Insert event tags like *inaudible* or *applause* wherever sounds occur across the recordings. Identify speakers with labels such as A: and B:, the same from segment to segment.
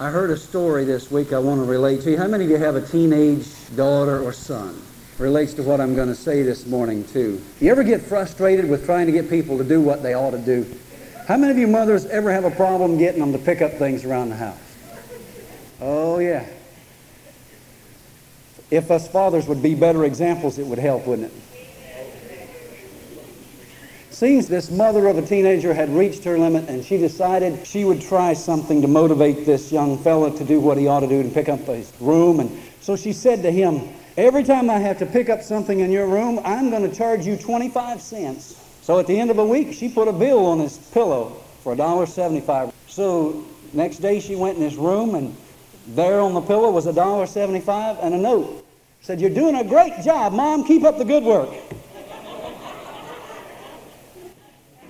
A: I heard a story this week I want to relate to you. How many of you have a teenage daughter or son? Relates to what I'm going to say this morning, too. You ever get frustrated with trying to get people to do what they ought to do? How many of you mothers ever have a problem getting them to pick up things around the house? Oh, yeah. If us fathers would be better examples, it would help, wouldn't it? Seems this mother of a teenager had reached her limit and she decided she would try something to motivate this young fella to do what he ought to do and pick up his room. And so she said to him, Every time I have to pick up something in your room, I'm going to charge you 25 cents. So at the end of a week, she put a bill on his pillow for $1.75. So next day she went in his room and there on the pillow was $1.75 and a note. Said, You're doing a great job, Mom. Keep up the good work.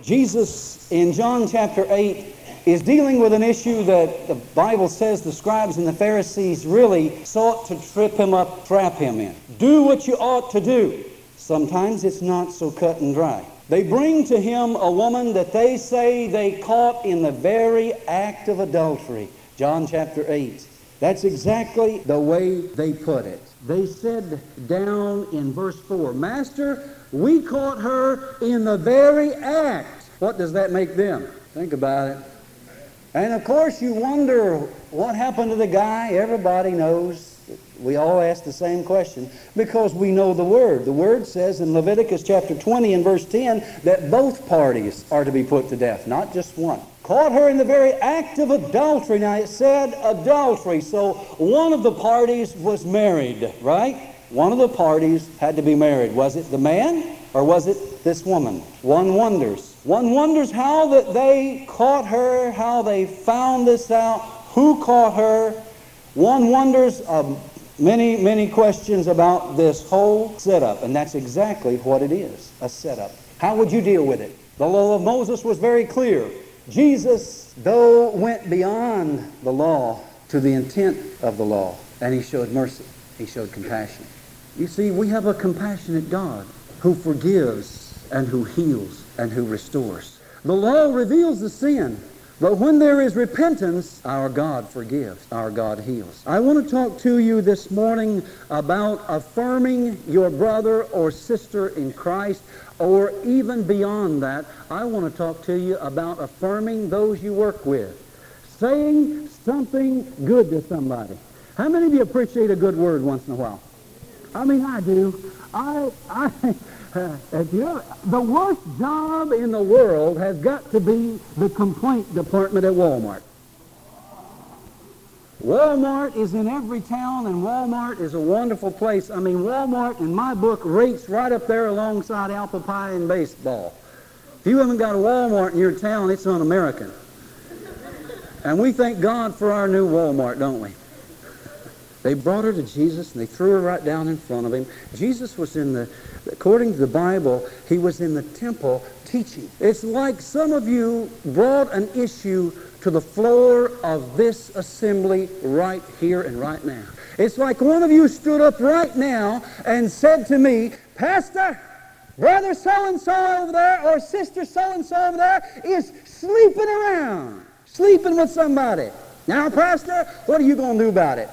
A: Jesus in John chapter 8 is dealing with an issue that the Bible says the scribes and the Pharisees really sought to trip him up, trap him in. Do what you ought to do. Sometimes it's not so cut and dry. They bring to him a woman that they say they caught in the very act of adultery. John chapter 8. That's exactly the way they put it. They said down in verse 4, Master, we caught her in the very act what does that make them? Think about it. And of course, you wonder what happened to the guy. Everybody knows. We all ask the same question because we know the Word. The Word says in Leviticus chapter 20 and verse 10 that both parties are to be put to death, not just one. Caught her in the very act of adultery. Now it said adultery, so one of the parties was married, right? One of the parties had to be married. Was it the man or was it this woman? One wonders. One wonders how that they caught her, how they found this out, who caught her. One wonders uh, many, many questions about this whole setup, and that's exactly what it is a setup. How would you deal with it? The law of Moses was very clear. Jesus, though, went beyond the law to the intent of the law, and he showed mercy, he showed compassion. You see, we have a compassionate God who forgives and who heals and who restores. The law reveals the sin, but when there is repentance, our God forgives, our God heals. I want to talk to you this morning about affirming your brother or sister in Christ, or even beyond that, I want to talk to you about affirming those you work with, saying something good to somebody. How many of you appreciate a good word once in a while? I mean, I do. I, I, *laughs* the worst job in the world has got to be the complaint department at Walmart. Walmart is in every town, and Walmart is a wonderful place. I mean, Walmart, in my book, rates right up there alongside apple pie and baseball. If you haven't got a Walmart in your town, it's un-American. And we thank God for our new Walmart, don't we? They brought her to Jesus and they threw her right down in front of him. Jesus was in the, according to the Bible, he was in the temple teaching. It's like some of you brought an issue to the floor of this assembly right here and right now. It's like one of you stood up right now and said to me, Pastor, brother so-and-so over there or sister so-and-so over there is sleeping around, sleeping with somebody. Now, Pastor, what are you going to do about it?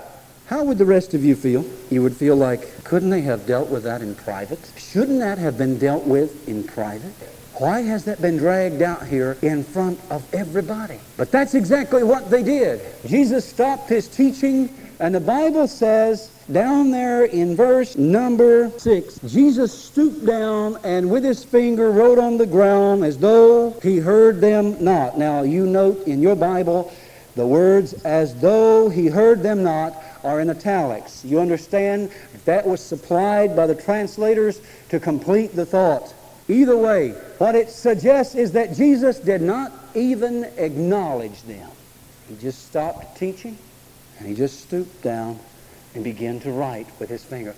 A: How would the rest of you feel? You would feel like, couldn't they have dealt with that in private? Shouldn't that have been dealt with in private? Why has that been dragged out here in front of everybody? But that's exactly what they did. Jesus stopped his teaching, and the Bible says down there in verse number six, Jesus stooped down and with his finger wrote on the ground as though he heard them not. Now, you note in your Bible the words, as though he heard them not, are in italics. You understand? That was supplied by the translators to complete the thought. Either way, what it suggests is that Jesus did not even acknowledge them. He just stopped teaching and he just stooped down and began to write with his finger.